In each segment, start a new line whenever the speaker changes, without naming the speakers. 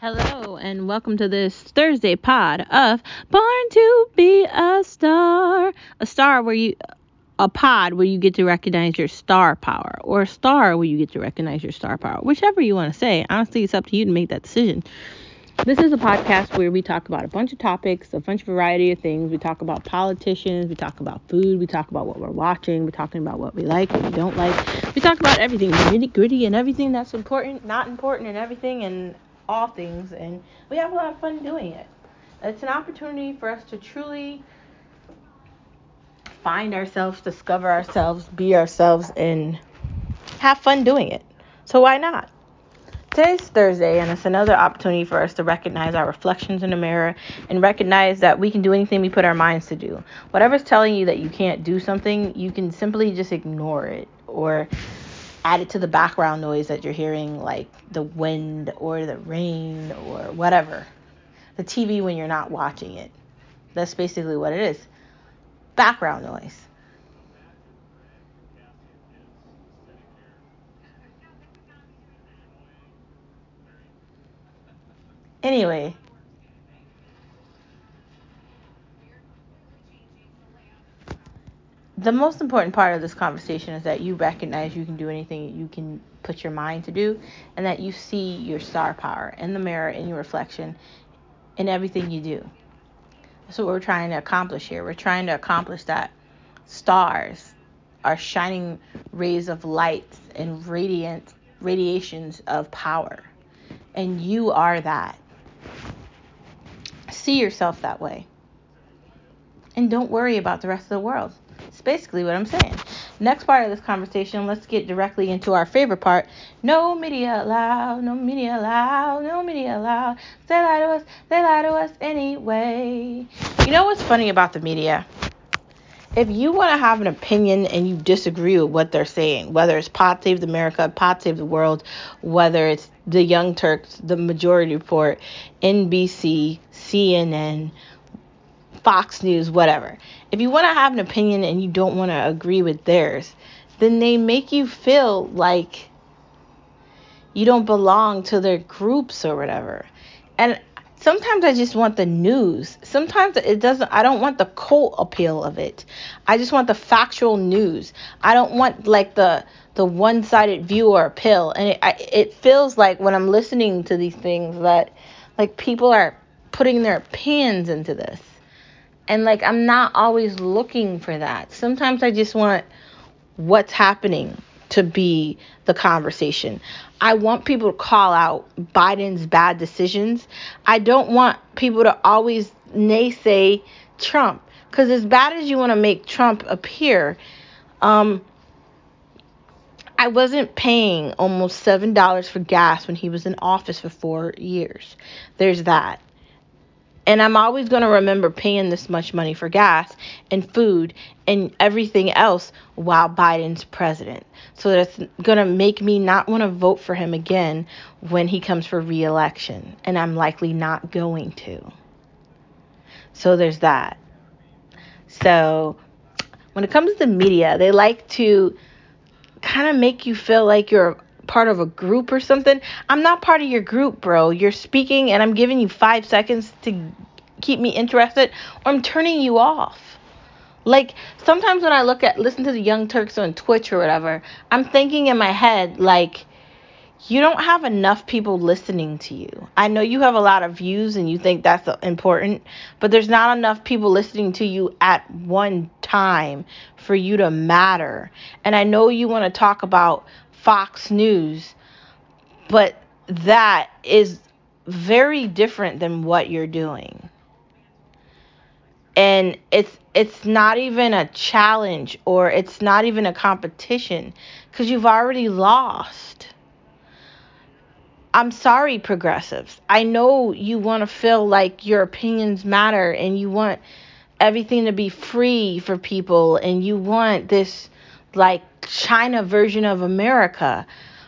Hello, and welcome to this Thursday pod of Born to Be a Star. A star where you, a pod where you get to recognize your star power, or a star where you get to recognize your star power. Whichever you want to say. Honestly, it's up to you to make that decision. This is a podcast where we talk about a bunch of topics, a bunch of variety of things. We talk about politicians, we talk about food, we talk about what we're watching, we're talking about what we like, what we don't like. We talk about everything, nitty gritty, and everything that's important, not important, and everything, and all things. And we have a lot of fun doing it. It's an opportunity for us to truly find ourselves, discover ourselves, be ourselves, and have fun doing it. So why not? Today's Thursday, and it's another opportunity for us to recognize our reflections in the mirror and recognize that we can do anything we put our minds to do. Whatever's telling you that you can't do something, you can simply just ignore it or add it to the background noise that you're hearing, like the wind or the rain or whatever. The TV when you're not watching it. That's basically what it is background noise. Anyway, the most important part of this conversation is that you recognize you can do anything you can put your mind to do and that you see your star power in the mirror in your reflection in everything you do. That's what we're trying to accomplish here. We're trying to accomplish that stars are shining rays of light and radiant radiations of power. And you are that. See yourself that way. And don't worry about the rest of the world basically what I'm saying. Next part of this conversation, let's get directly into our favorite part. No media allowed, no media allowed, no media allowed. They lie to us, they lie to us anyway. You know what's funny about the media? If you want to have an opinion and you disagree with what they're saying, whether it's Pod Save America, Pod Save the World, whether it's the Young Turks, the Majority Report, NBC, CNN, Fox News, whatever. If you want to have an opinion and you don't want to agree with theirs, then they make you feel like you don't belong to their groups or whatever. And sometimes I just want the news. Sometimes it doesn't I don't want the cult appeal of it. I just want the factual news. I don't want like the the one-sided view or appeal. And it I, it feels like when I'm listening to these things that like people are putting their opinions into this. And like I'm not always looking for that. Sometimes I just want what's happening to be the conversation. I want people to call out Biden's bad decisions. I don't want people to always naysay Trump because as bad as you want to make Trump appear, um, I wasn't paying almost seven dollars for gas when he was in office for four years. There's that. And I'm always going to remember paying this much money for gas and food and everything else while Biden's president. So that's going to make me not want to vote for him again when he comes for reelection. And I'm likely not going to. So there's that. So when it comes to the media, they like to kind of make you feel like you're part of a group or something. I'm not part of your group, bro. You're speaking and I'm giving you five seconds to keep me interested or I'm turning you off. Like sometimes when I look at listen to the Young Turks on Twitch or whatever, I'm thinking in my head like you don't have enough people listening to you. I know you have a lot of views and you think that's important, but there's not enough people listening to you at one time for you to matter. And I know you want to talk about Fox News, but that is very different than what you're doing. And it's it's not even a challenge or it's not even a competition cuz you've already lost. I'm sorry progressives. I know you want to feel like your opinions matter and you want everything to be free for people and you want this like China version of America.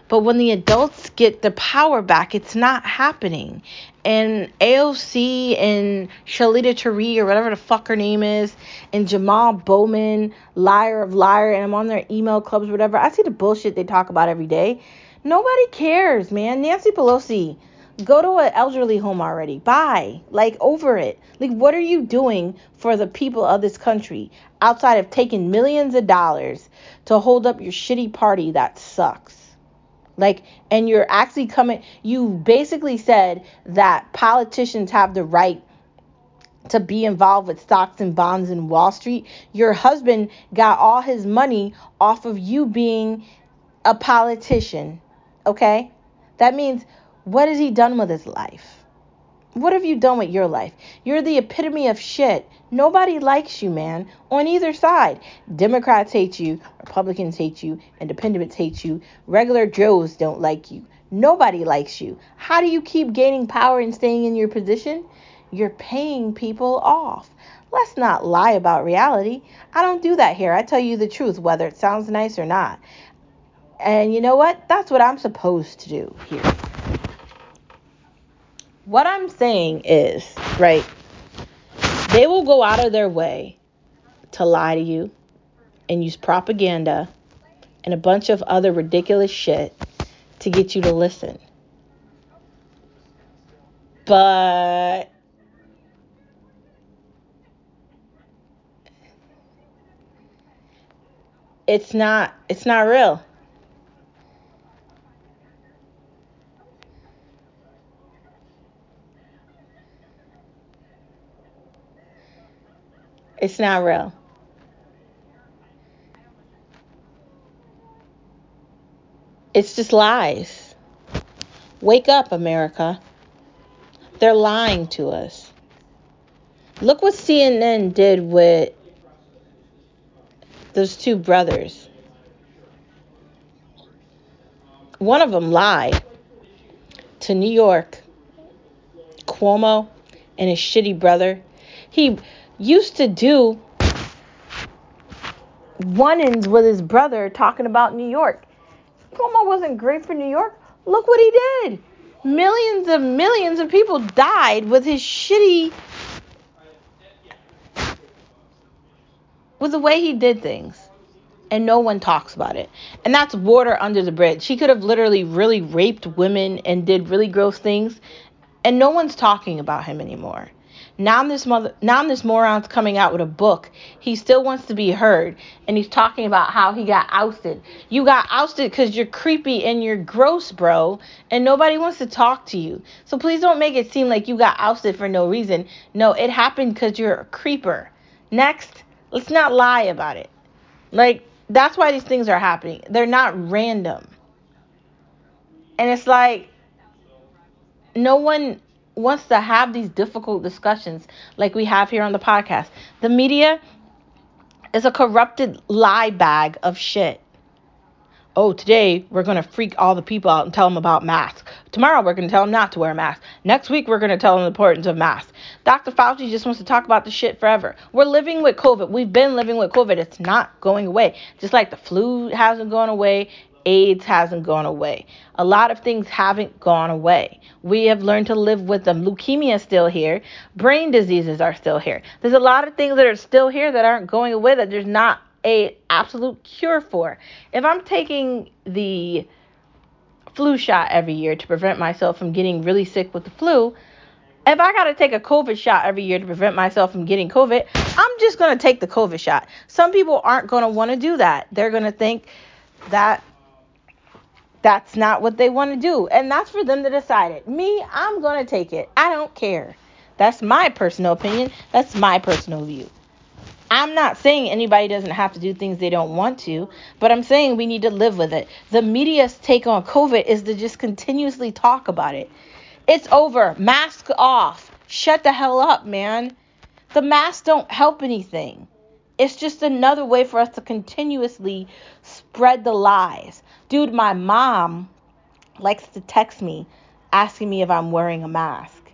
But when the adults get the power back, it's not happening. And AOC and Shalita Tari or whatever the fuck her name is, and Jamal Bowman, liar of liar, and I'm on their email clubs, whatever. I see the bullshit they talk about every day. Nobody cares, man. Nancy Pelosi Go to an elderly home already. Bye. Like over it. Like what are you doing for the people of this country outside of taking millions of dollars to hold up your shitty party that sucks? Like, and you're actually coming, you basically said that politicians have the right to be involved with stocks and bonds in Wall Street. Your husband got all his money off of you being a politician. Okay? That means what has he done with his life? What have you done with your life? You're the epitome of shit. Nobody likes you, man, on either side. Democrats hate you, Republicans hate you, independents hate you, regular Joes don't like you. Nobody likes you. How do you keep gaining power and staying in your position? You're paying people off. Let's not lie about reality. I don't do that here. I tell you the truth, whether it sounds nice or not. And you know what? That's what I'm supposed to do here. What I'm saying is, right, they will go out of their way to lie to you and use propaganda and a bunch of other ridiculous shit to get you to listen. But it's not it's not real. It's not real. It's just lies. Wake up, America. They're lying to us. Look what CNN did with those two brothers. One of them lied to New York, Cuomo, and his shitty brother. He used to do one-ins with his brother talking about New York. Cuomo wasn't great for New York. Look what he did. Millions of millions of people died with his shitty with the way he did things. And no one talks about it. And that's water under the bridge. He could have literally really raped women and did really gross things. And no one's talking about him anymore. Now this mother, now this moron's coming out with a book. He still wants to be heard, and he's talking about how he got ousted. You got ousted because you're creepy and you're gross, bro, and nobody wants to talk to you. So please don't make it seem like you got ousted for no reason. No, it happened because you're a creeper. Next, let's not lie about it. Like that's why these things are happening. They're not random. And it's like no one wants to have these difficult discussions like we have here on the podcast. The media is a corrupted lie bag of shit. Oh, today we're going to freak all the people out and tell them about masks. Tomorrow we're going to tell them not to wear masks. Next week we're going to tell them the importance of masks. Dr. Fauci just wants to talk about the shit forever. We're living with COVID. We've been living with COVID. It's not going away. Just like the flu hasn't gone away, AIDS hasn't gone away. A lot of things haven't gone away. We have learned to live with them. Leukemia is still here. Brain diseases are still here. There's a lot of things that are still here that aren't going away that there's not a absolute cure for. If I'm taking the flu shot every year to prevent myself from getting really sick with the flu, if I got to take a COVID shot every year to prevent myself from getting COVID, I'm just going to take the COVID shot. Some people aren't going to want to do that. They're going to think that that's not what they want to do. And that's for them to decide it. Me, I'm going to take it. I don't care. That's my personal opinion. That's my personal view. I'm not saying anybody doesn't have to do things they don't want to, but I'm saying we need to live with it. The media's take on COVID is to just continuously talk about it. It's over. Mask off. Shut the hell up, man. The masks don't help anything. It's just another way for us to continuously spread the lies. Dude, my mom likes to text me asking me if I'm wearing a mask.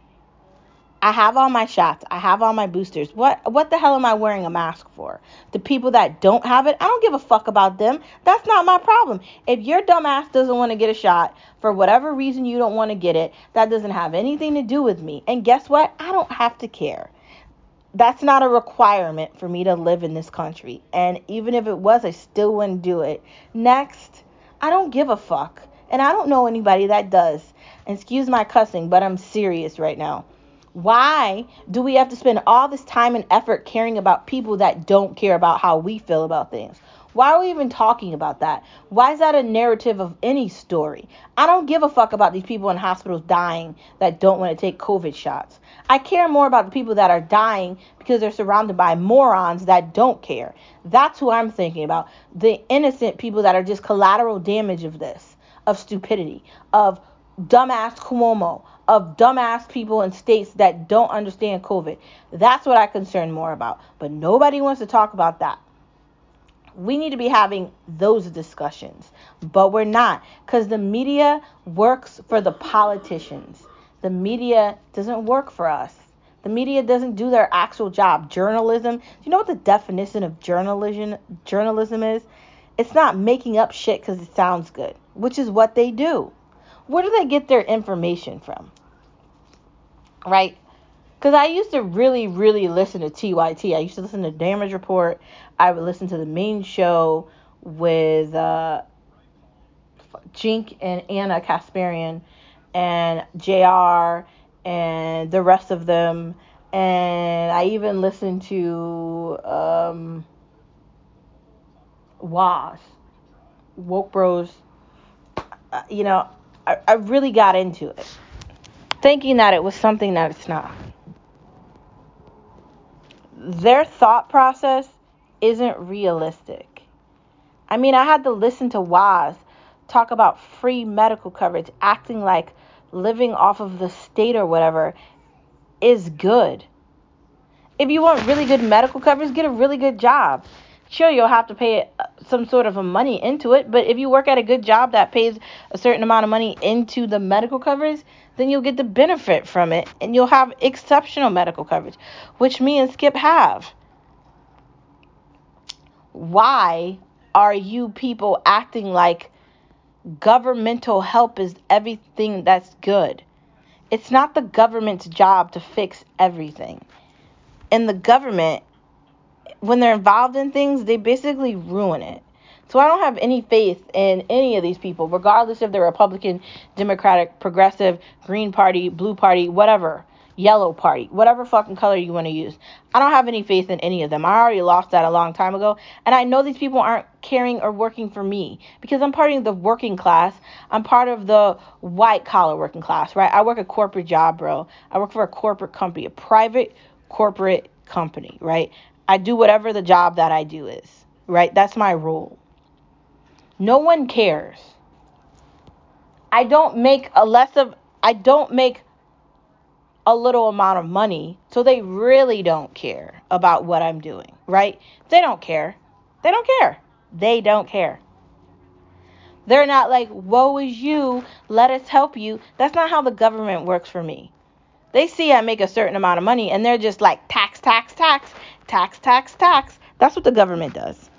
I have all my shots. I have all my boosters. What what the hell am I wearing a mask for? The people that don't have it, I don't give a fuck about them. That's not my problem. If your dumbass doesn't want to get a shot for whatever reason you don't want to get it, that doesn't have anything to do with me. And guess what? I don't have to care. That's not a requirement for me to live in this country. And even if it was, I still wouldn't do it. Next. I don't give a fuck. And I don't know anybody that does. Excuse my cussing, but I'm serious right now. Why do we have to spend all this time and effort caring about people that don't care about how we feel about things? Why are we even talking about that? Why is that a narrative of any story? I don't give a fuck about these people in hospitals dying that don't want to take COVID shots. I care more about the people that are dying because they're surrounded by morons that don't care. That's who I'm thinking about. The innocent people that are just collateral damage of this, of stupidity, of dumbass Cuomo, of dumbass people in states that don't understand COVID. That's what I concern more about. But nobody wants to talk about that we need to be having those discussions, but we're not because the media works for the politicians. The media doesn't work for us. The media doesn't do their actual job. Journalism, do you know what the definition of journalism journalism is? It's not making up shit because it sounds good, which is what they do. Where do they get their information from? Right? Because I used to really, really listen to TYT. I used to listen to Damage Report. I would listen to the main show with uh, Cenk and Ana Kasparian and JR and the rest of them. And I even listened to um, Waz, Woke Bros. Uh, you know, I, I really got into it, thinking that it was something that it's not their thought process isn't realistic. I mean, I had to listen to Waz talk about free medical coverage, acting like living off of the state or whatever is good. If you want really good medical coverage, get a really good job. Sure, you'll have to pay some sort of a money into it, but if you work at a good job that pays a certain amount of money into the medical coverage, then you'll get the benefit from it and you'll have exceptional medical coverage, which me and Skip have. Why are you people acting like governmental help is everything that's good? It's not the government's job to fix everything. And the government, when they're involved in things, they basically ruin it. So I don't have any faith in any of these people, regardless if they're Republican, Democratic, Progressive, Green Party, Blue Party, whatever, Yellow Party, whatever fucking color you want to use. I don't have any faith in any of them. I already lost that a long time ago. And I know these people aren't caring or working for me because I'm part of the working class. I'm part of the white collar working class, right? I work a corporate job, bro. I work for a corporate company, a private corporate company, right? I do whatever the job that I do is, right? That's my role. No one cares. I don't make a less of I don't make a little amount of money, so they really don't care about what I'm doing, right? They don't care. They don't care. They don't care. They're not like, woe is you, let us help you. That's not how the government works for me. They see I make a certain amount of money and they're just like, tax, tax, tax, tax, tax, tax. That's what the government does.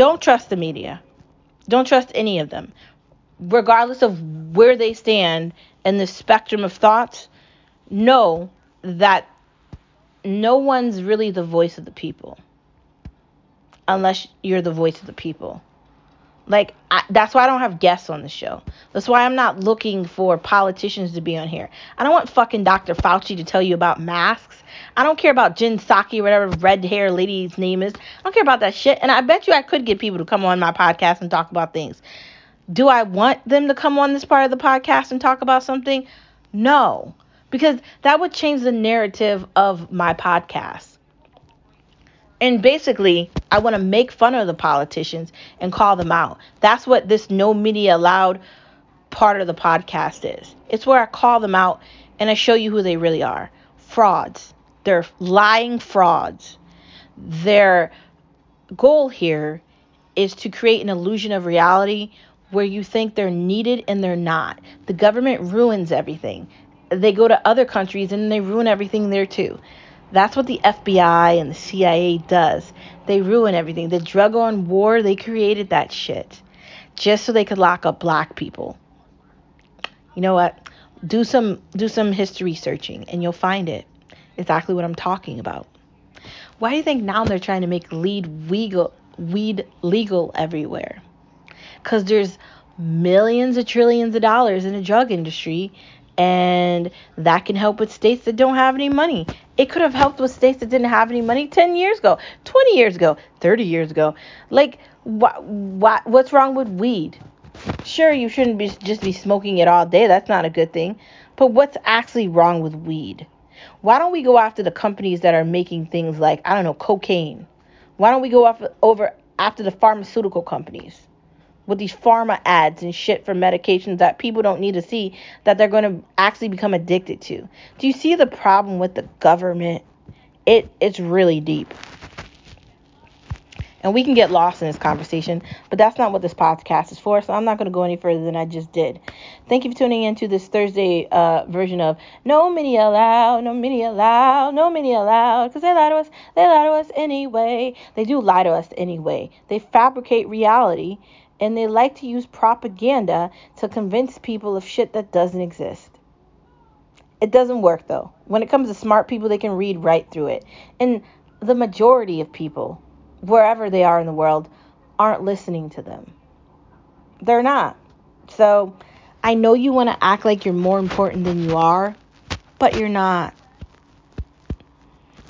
Don't trust the media. Don't trust any of them. Regardless of where they stand in the spectrum of thoughts, know that no one's really the voice of the people unless you're the voice of the people. Like I, that's why I don't have guests on the show. That's why I'm not looking for politicians to be on here. I don't want fucking Dr. Fauci to tell you about masks. I don't care about Jen Psaki, whatever red hair lady's name is. I don't care about that shit. And I bet you I could get people to come on my podcast and talk about things. Do I want them to come on this part of the podcast and talk about something? No, because that would change the narrative of my podcast. And basically, I want to make fun of the politicians and call them out. That's what this no media allowed part of the podcast is. It's where I call them out and I show you who they really are frauds. They're lying frauds. Their goal here is to create an illusion of reality where you think they're needed and they're not. The government ruins everything. They go to other countries and they ruin everything there too. That's what the FBI and the CIA does. They ruin everything. The drug on war, they created that shit just so they could lock up black people. You know what? Do some do some history searching and you'll find it exactly what I'm talking about. Why do you think now they're trying to make lead legal, weed legal everywhere? Because there's millions of trillions of dollars in the drug industry and that can help with states that don't have any money. It could have helped with states that didn't have any money 10 years ago, 20 years ago, 30 years ago. Like what what what's wrong with weed? Sure, you shouldn't be just be smoking it all day. That's not a good thing. But what's actually wrong with weed? Why don't we go after the companies that are making things like, I don't know, cocaine? Why don't we go off, over after the pharmaceutical companies with these pharma ads and shit for medications that people don't need to see that they're going to actually become addicted to? Do you see the problem with the government? It it's really deep and we can get lost in this conversation, but that's not what this podcast is for, so I'm not going to go any further than I just did. Thank you for tuning in to this Thursday uh, version of No Media Allowed, No Media Allowed, No Media Allowed, because they lie to us, they lie to us anyway. They do lie to us anyway. They fabricate reality, and they like to use propaganda to convince people of shit that doesn't exist. It doesn't work though. When it comes to smart people, they can read right through it. And the majority of people wherever they are in the world, aren't listening to them. They're not. So I know you want to act like you're more important than you are, but you're not.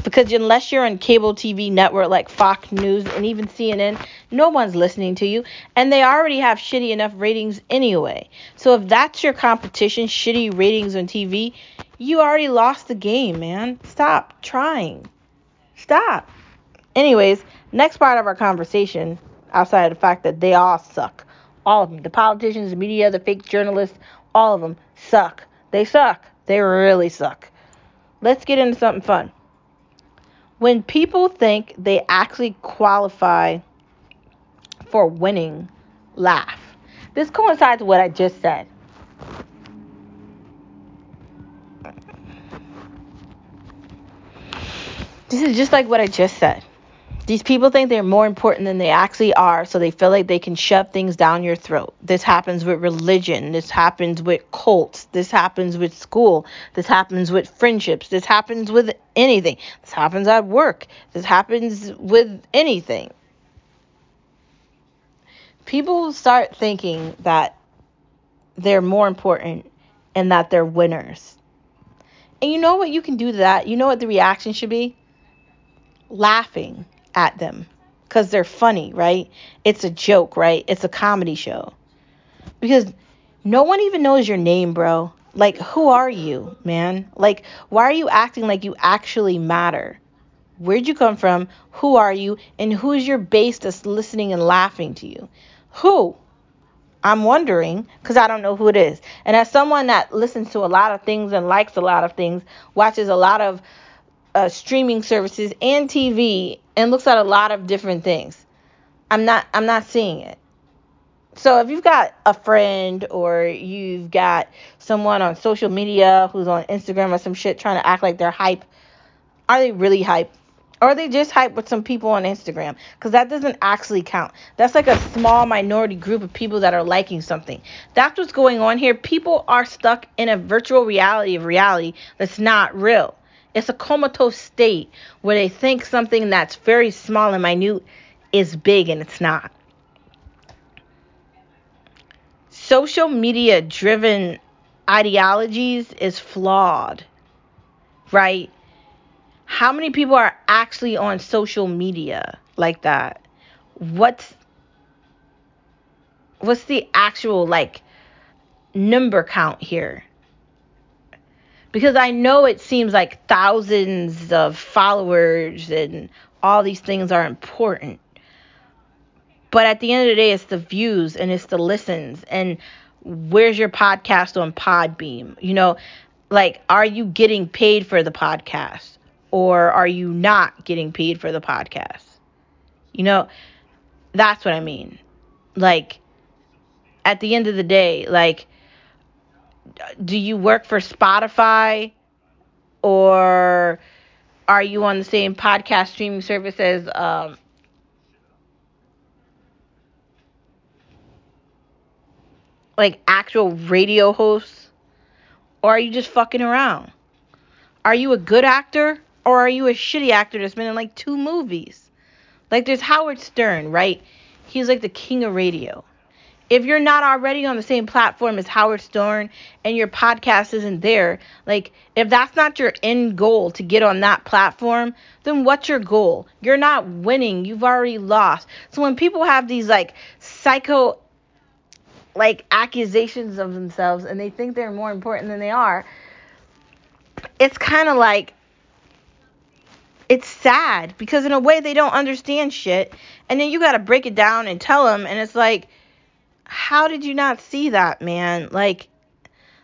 Because unless you're on cable TV network like Fox News and even CNN, no one's listening to you. And they already have shitty enough ratings anyway. So if that's your competition, shitty ratings on TV, you already lost the game, man. Stop trying. Stop. Anyways, next part of our conversation, outside of the fact that they all suck, all of them, the politicians, the media, the fake journalists, all of them suck. They suck. They really suck. Let's get into something fun. When people think they actually qualify for winning, laugh. This coincides with what I just said. This is just like what I just said. These people think they're more important than they actually are, so they feel like they can shove things down your throat. This happens with religion. This happens with cults. This happens with school. This happens with friendships. This happens with anything. This happens at work. This happens with anything. People start thinking that they're more important and that they're winners. And you know what you can do to that? You know what the reaction should be? Laughing at them because they're funny, right? It's a joke, right? It's a comedy show. Because no one even knows your name, bro. Like, who are you, man? Like, why are you acting like you actually matter? Where'd you come from? Who are you? And who's your base that's listening and laughing to you? Who? I'm wondering because I don't know who it is. And as someone that listens to a lot of things and likes a lot of things, watches a lot of uh, streaming services and TV and looks at a lot of different things. I'm not I'm not seeing it. So if you've got a friend or you've got someone on social media who's on Instagram or some shit trying to act like they're hype, are they really hype? Or are they just hype with some people on Instagram? Because that doesn't actually count. That's like a small minority group of people that are liking something. That's what's going on here. People are stuck in a virtual reality of reality that's not real. It's a comatose state where they think something that's very small and minute is big and it's not. Social media driven ideologies is flawed, right? How many people are actually on social media like that? What's what's the actual like number count here? Because I know it seems like thousands of followers and all these things are important. But at the end of the day, it's the views and it's the listens. And where's your podcast on Podbean? You know, like, are you getting paid for the podcast or are you not getting paid for the podcast? You know, that's what I mean. Like, at the end of the day, like, do you work for Spotify or are you on the same podcast streaming service as um, like actual radio hosts or are you just fucking around? Are you a good actor or are you a shitty actor that's been in like two movies? Like there's Howard Stern, right? He's like the king of radio. If you're not already on the same platform as Howard Stern and your podcast isn't there, like if that's not your end goal to get on that platform, then what's your goal? You're not winning. You've already lost. So when people have these like psycho like accusations of themselves and they think they're more important than they are, it's kind of like it's sad because in a way they don't understand shit and then you got to break it down and tell them and it's like how did you not see that, man? Like,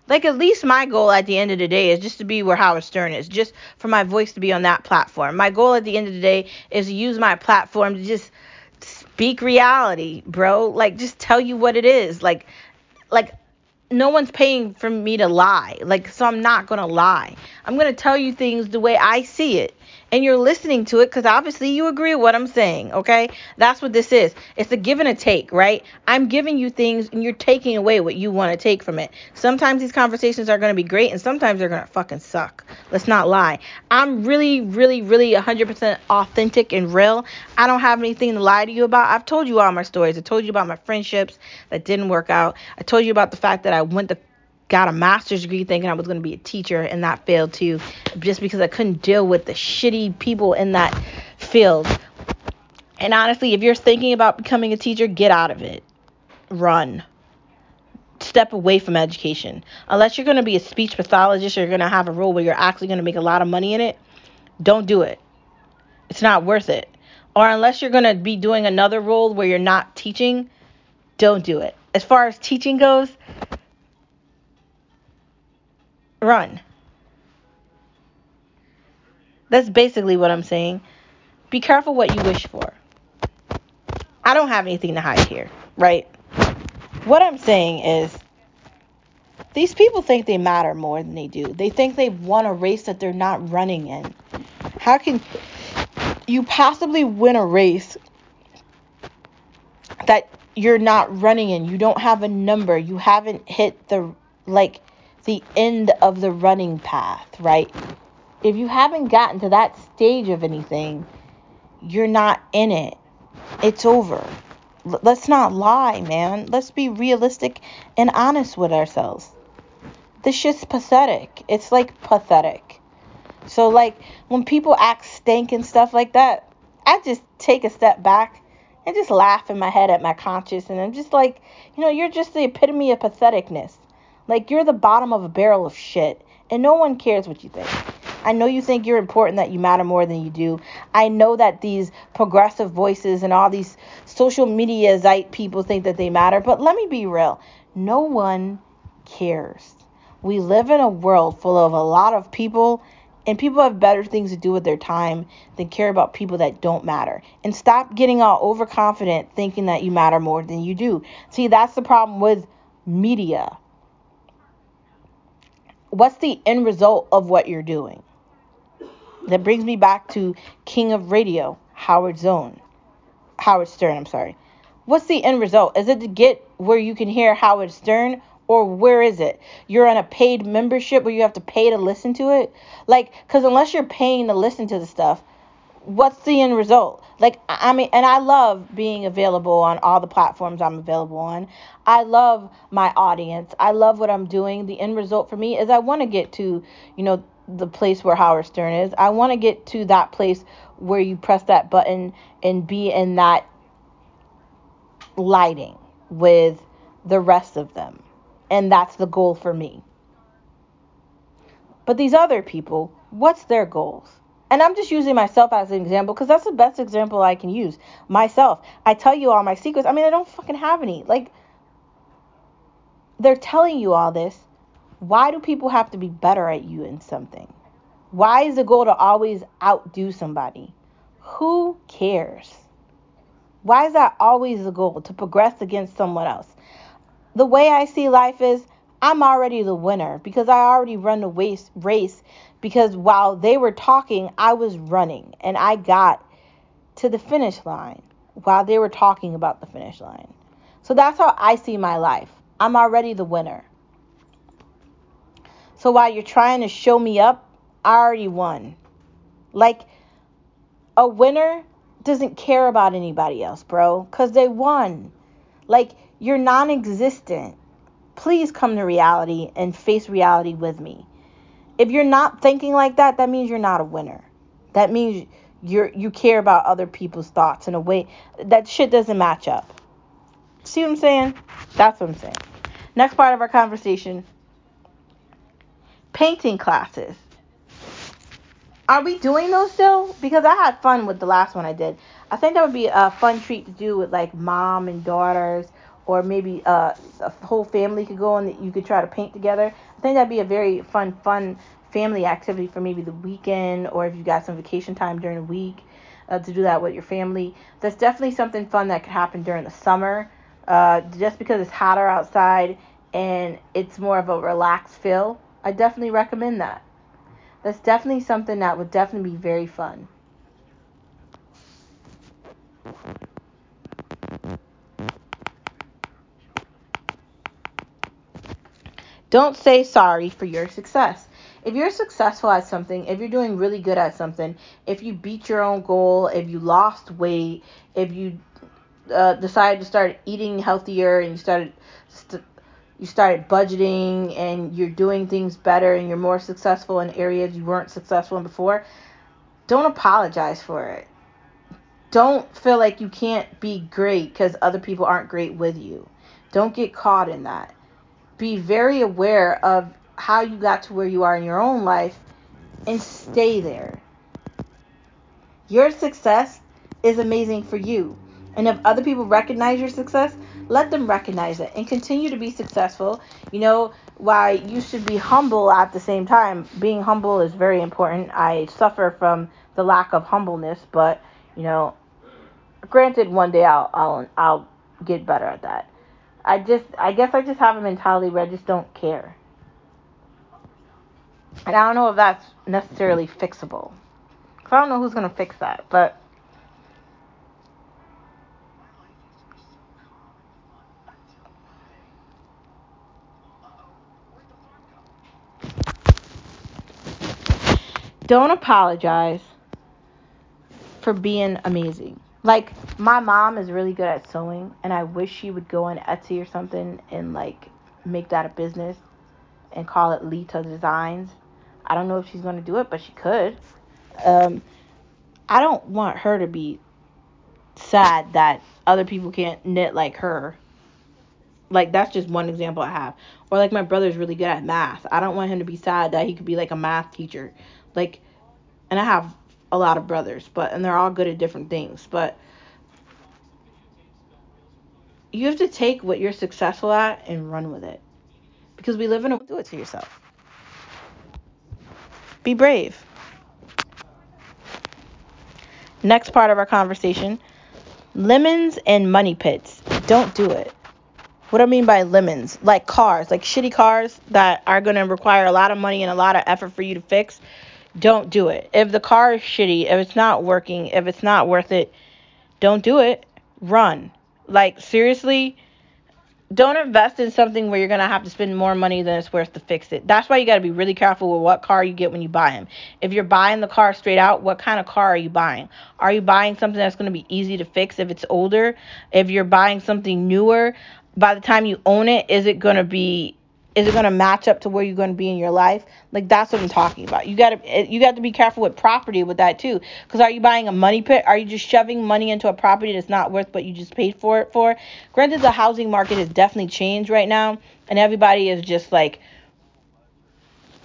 like at least my goal at the end of the day is just to be where Howard Stern is, just for my voice to be on that platform. My goal at the end of the day is to use my platform to just speak reality, bro. Like just tell you what it is. Like like no one's paying for me to lie. Like so I'm not going to lie. I'm going to tell you things the way I see it and you're listening to it because obviously you agree with what I'm saying, okay? That's what this is. It's a give and a take, right? I'm giving you things and you're taking away what you want to take from it. Sometimes these conversations are going to be great and sometimes they're going to fucking suck. Let's not lie. I'm really, really, really 100% authentic and real. I don't have anything to lie to you about. I've told you all my stories. I told you about my friendships that didn't work out. I told you about the fact that I went to got a master's degree thinking I was going to be a teacher and that failed too just because I couldn't deal with the shitty people in that field. And honestly, if you're thinking about becoming a teacher, get out of it. Run. Step away from education. Unless you're going to be a speech pathologist or you're going to have a role where you're actually going to make a lot of money in it, don't do it. It's not worth it. Or unless you're going to be doing another role where you're not teaching, don't do it. As far as teaching goes, run. That's basically what I'm saying. Be careful what you wish for. I don't have anything to hide here, right? What I'm saying is these people think they matter more than they do. They think they won a race that they're not running in. How can you possibly win a race that you're not running in? You don't have a number. You haven't hit the like the end of the running path, right? If you haven't gotten to that stage of anything, you're not in it. It's over. L- let's not lie, man. Let's be realistic and honest with ourselves. This shit's pathetic. It's like pathetic. So, like, when people act stank and stuff like that, I just take a step back and just laugh in my head at my conscience. And I'm just like, you know, you're just the epitome of patheticness. Like you're the bottom of a barrel of shit, and no one cares what you think. I know you think you're important, that you matter more than you do. I know that these progressive voices and all these social media zite people think that they matter, but let me be real. No one cares. We live in a world full of a lot of people, and people have better things to do with their time than care about people that don't matter. And stop getting all overconfident thinking that you matter more than you do. See, that's the problem with media what's the end result of what you're doing? That brings me back to King of Radio, Howard Zone. Howard Stern, I'm sorry. What's the end result? Is it to get where you can hear Howard Stern or where is it? You're on a paid membership where you have to pay to listen to it? Like, because unless you're paying to listen to the stuff, what's the end result? Like, I mean, and I love being available on all the platforms I'm available on. I love my audience. I love what I'm doing. The end result for me is I want to get to, you know, the place where Howard Stern is. I want to get to that place where you press that button and be in that lighting with the rest of them. And that's the goal for me. But these other people, what's their goals? And I'm just using myself as an example because that's the best example I can use. Myself. I tell you all my secrets. I mean, I don't fucking have any. Like, they're telling you all this. Why do people have to be better at you in something? Why is the goal to always outdo somebody? Who cares? Why is that always the goal to progress against someone else? The way I see life is I'm already the winner because I already run the race, because while they were talking, I was running and I got to the finish line while they were talking about the finish line. So that's how I see my life. I'm already the winner. So while you're trying to show me up, I already won. Like a winner doesn't care about anybody else, bro, cuz they won. Like you're non existent. Please come to reality and face reality with me. If you're not thinking like that, that means you're not a winner. That means you're you care about other people's thoughts in a way that shit doesn't match up. See what I'm saying? That's what I'm saying. Next part of our conversation painting classes. Are we doing those still? Because I had fun with the last one I did. I think that would be a fun treat to do with like mom and daughters, or maybe uh, a whole family could go and you could try to paint together. I think that'd be a very fun, fun family activity for maybe the weekend, or if you got some vacation time during the week uh, to do that with your family. That's definitely something fun that could happen during the summer. Uh, just because it's hotter outside and it's more of a relaxed feel, I definitely recommend that that's definitely something that would definitely be very fun. Don't say sorry for your success. If you're successful at something, if you're doing really good at something, if you beat your own goal, if you lost weight, if you uh, decided to start eating healthier and you started st- you started budgeting and you're doing things better and you're more successful in areas you weren't successful in before, don't apologize for it. Don't feel like you can't be great because other people aren't great with you. Don't get caught in that. Be very aware of how you got to where you are in your own life and stay there. Your success is amazing for you. And if other people recognize your success, let them recognize it and continue to be successful. You know, why you should be humble at the same time. Being humble is very important. I suffer from the lack of humbleness, but you know, granted, one day I'll I'll I'll get better at that. I just I guess I just have a mentality where I just don't care. And I don't know if that's necessarily fixable. Cause I don't know who's gonna fix that, but don't apologize for being amazing. Like my mom is really good at sewing and I wish she would go on Etsy or something and like make that a business and call it Lita Designs. I don't know if she's going to do it, but she could. Um I don't want her to be sad that other people can't knit like her. Like that's just one example I have. Or like my brother's really good at math. I don't want him to be sad that he could be like a math teacher. Like and I have a lot of brothers, but and they're all good at different things, but you have to take what you're successful at and run with it. Because we live in a do it to yourself. Be brave. Next part of our conversation, lemons and money pits. Don't do it. What I mean by lemons, like cars, like shitty cars that are going to require a lot of money and a lot of effort for you to fix don't do it. If the car is shitty, if it's not working, if it's not worth it, don't do it. Run. Like, seriously, don't invest in something where you're going to have to spend more money than it's worth to fix it. That's why you got to be really careful with what car you get when you buy them. If you're buying the car straight out, what kind of car are you buying? Are you buying something that's going to be easy to fix if it's older? If you're buying something newer, by the time you own it, is it going to be is it going to match up to where you're going to be in your life? Like that's what i'm talking about. You got to eh, you got to be careful with property with that too. Because are you buying a money pit? Are you just shoving money into a property that's not worth what you just paid for it for? Granted the housing market has definitely changed right now and everybody is just like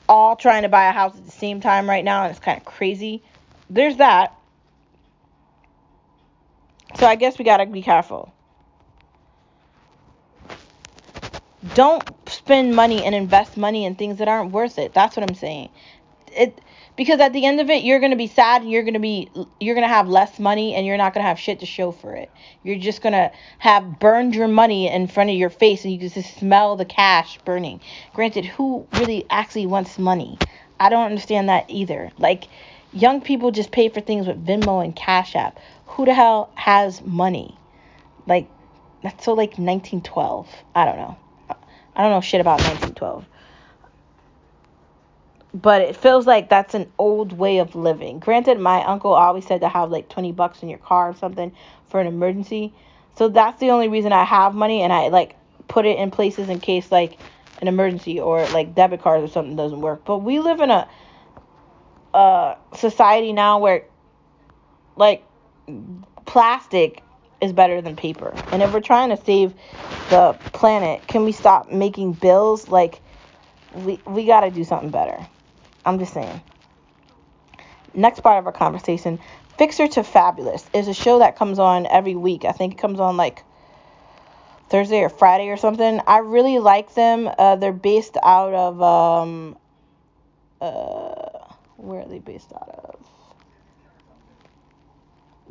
all trying to buy a house at the same time right now and it's kind of crazy. There's that. So i guess we got to be careful don't spend money and invest money in things that aren't worth it. That's what I'm saying. It because at the end of it you're going to be sad and you're going to be you're going to have less money and you're not going to have shit to show for it. You're just going to have burned your money in front of your face and you just smell the cash burning. Granted, who really actually wants money? I don't understand that either. Like young people just pay for things with Venmo and Cash App. Who the hell has money? Like that's so like 1912. I don't know. I don't know shit about 1912. But it feels like that's an old way of living. Granted, my uncle always said to have like 20 bucks in your car or something for an emergency. So that's the only reason I have money and I like put it in places in case like an emergency or like debit cards or something doesn't work. But we live in a uh society now where like plastic is better than paper. And if we're trying to save the planet, can we stop making bills? Like we we got to do something better. I'm just saying. Next part of our conversation, Fixer to Fabulous is a show that comes on every week. I think it comes on like Thursday or Friday or something. I really like them. Uh, they're based out of um, uh, where are they based out of?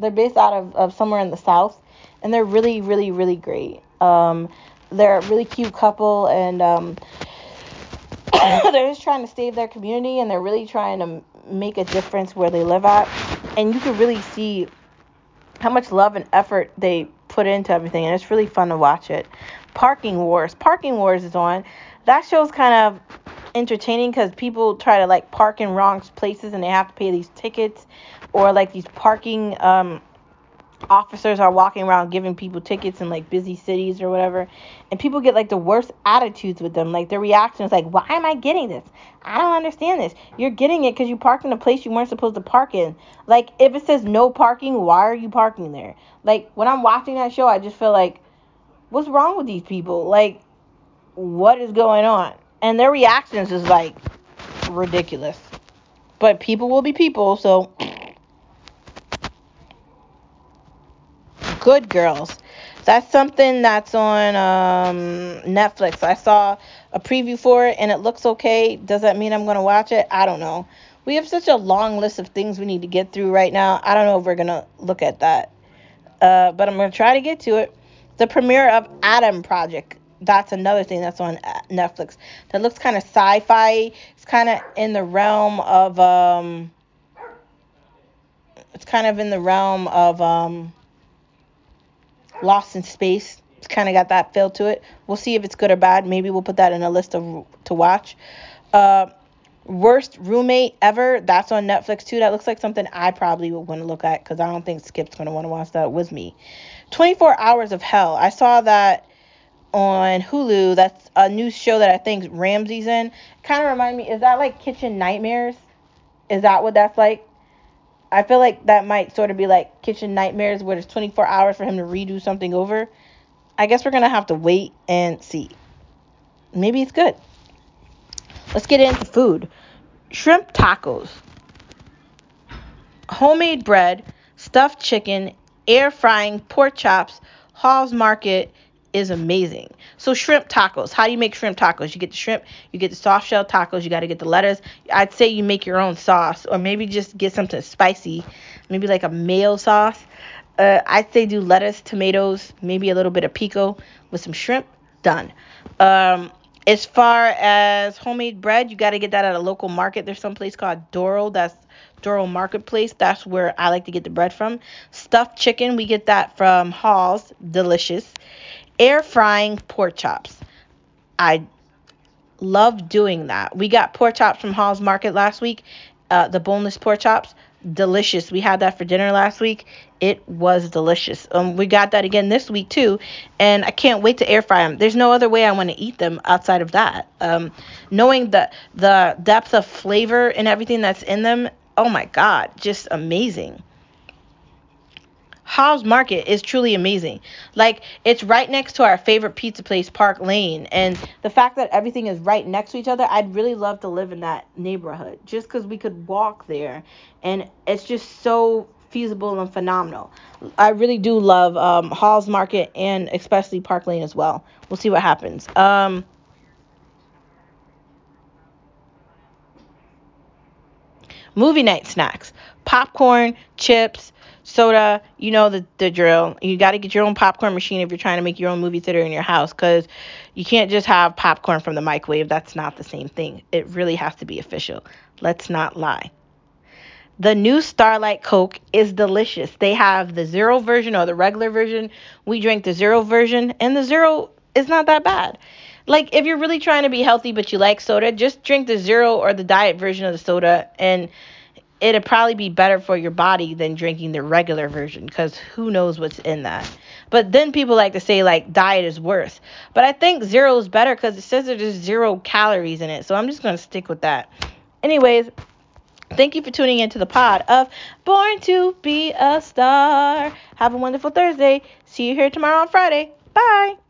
They're based out of, of somewhere in the south, and they're really, really, really great. Um, they're a really cute couple, and um, they're just trying to save their community, and they're really trying to make a difference where they live at. And you can really see how much love and effort they put into everything, and it's really fun to watch it. Parking Wars. Parking Wars is on. That show's kind of entertaining because people try to like park in wrong places and they have to pay these tickets or like these parking um officers are walking around giving people tickets in like busy cities or whatever and people get like the worst attitudes with them. Like their reaction is like why am i getting this? I don't understand this. You're getting it because you parked in a place you weren't supposed to park in. Like if it says no parking why are you parking there? Like when i'm watching that show i just feel like what's wrong with these people? Like what is going on? And their reactions is like ridiculous. But people will be people, so Good Girls. That's something that's on um, Netflix. I saw a preview for it and it looks okay. Does that mean I'm going to watch it? I don't know. We have such a long list of things we need to get through right now. I don't know if we're going to look at that. Uh, but I'm going to try to get to it. The premiere of Adam Project that's another thing that's on uh, Netflix that looks kind of sci-fi. It's kind of in the realm of um it's kind of in the realm of um Lost in Space. It's kind of got that feel to it. We'll see if it's good or bad. Maybe we'll put that in a list of to watch. Uh Worst roommate ever. That's on Netflix too. That looks like something I probably would want to look at because I don't think Skip's gonna want to watch that with me. 24 Hours of Hell. I saw that on Hulu. That's a new show that I think Ramsay's in. Kind of remind me, is that like Kitchen Nightmares? Is that what that's like? I feel like that might sort of be like Kitchen Nightmares, where there's 24 hours for him to redo something over. I guess we're gonna have to wait and see. Maybe it's good. Let's get into food. Shrimp tacos, homemade bread, stuffed chicken, air frying pork chops, Hall's Market, is amazing. So shrimp tacos. How do you make shrimp tacos? You get the shrimp, you get the soft shell tacos, you got to get the lettuce. I'd say you make your own sauce or maybe just get something spicy, maybe like a mayo sauce. Uh, I'd say do lettuce, tomatoes, maybe a little bit of pico with some shrimp. Done. Um, as far as homemade bread, you got to get that at a local market. There's some place called Doral. That's Doral Marketplace. That's where I like to get the bread from. Stuffed chicken, we get that from Hall's. Delicious air frying pork chops. I love doing that. We got pork chops from Hall's Market last week, uh, the boneless pork chops. Delicious. We had that for dinner last week. It was delicious. Um, we got that again this week too, and I can't wait to air fry them. There's no other way I want to eat them outside of that. Um, knowing the the depth of flavor and everything that's in them, oh my god, just amazing. Hall's Market is truly amazing. Like it's right next to our favorite pizza place, Park Lane, and the fact that everything is right next to each other, I'd really love to live in that neighborhood just because we could walk there, and it's just so feasible and phenomenal. I really do love um, Hall's Market and especially Park Lane as well. We'll see what happens. Um, movie night snacks, popcorn, chips soda, you know the, the drill. You got to get your own popcorn machine if you're trying to make your own movie theater in your house because you can't just have popcorn from the microwave. That's not the same thing. It really has to be official. Let's not lie. The new Starlight Coke is delicious. They have the zero version or the regular version. We drank the zero version, and the zero is not that bad. Like, if you're really trying to be healthy but you like soda, just drink the zero or the diet version of the soda, and it'd probably be better for your body than drinking the regular version because who knows what's in that. But then people like to say like diet is worse. But I think zero is better because it says there's zero calories in it. So I'm just gonna stick with that. Anyways, thank you for tuning into the pod of Born to Be a Star. Have a wonderful Thursday. See you here tomorrow on Friday. Bye.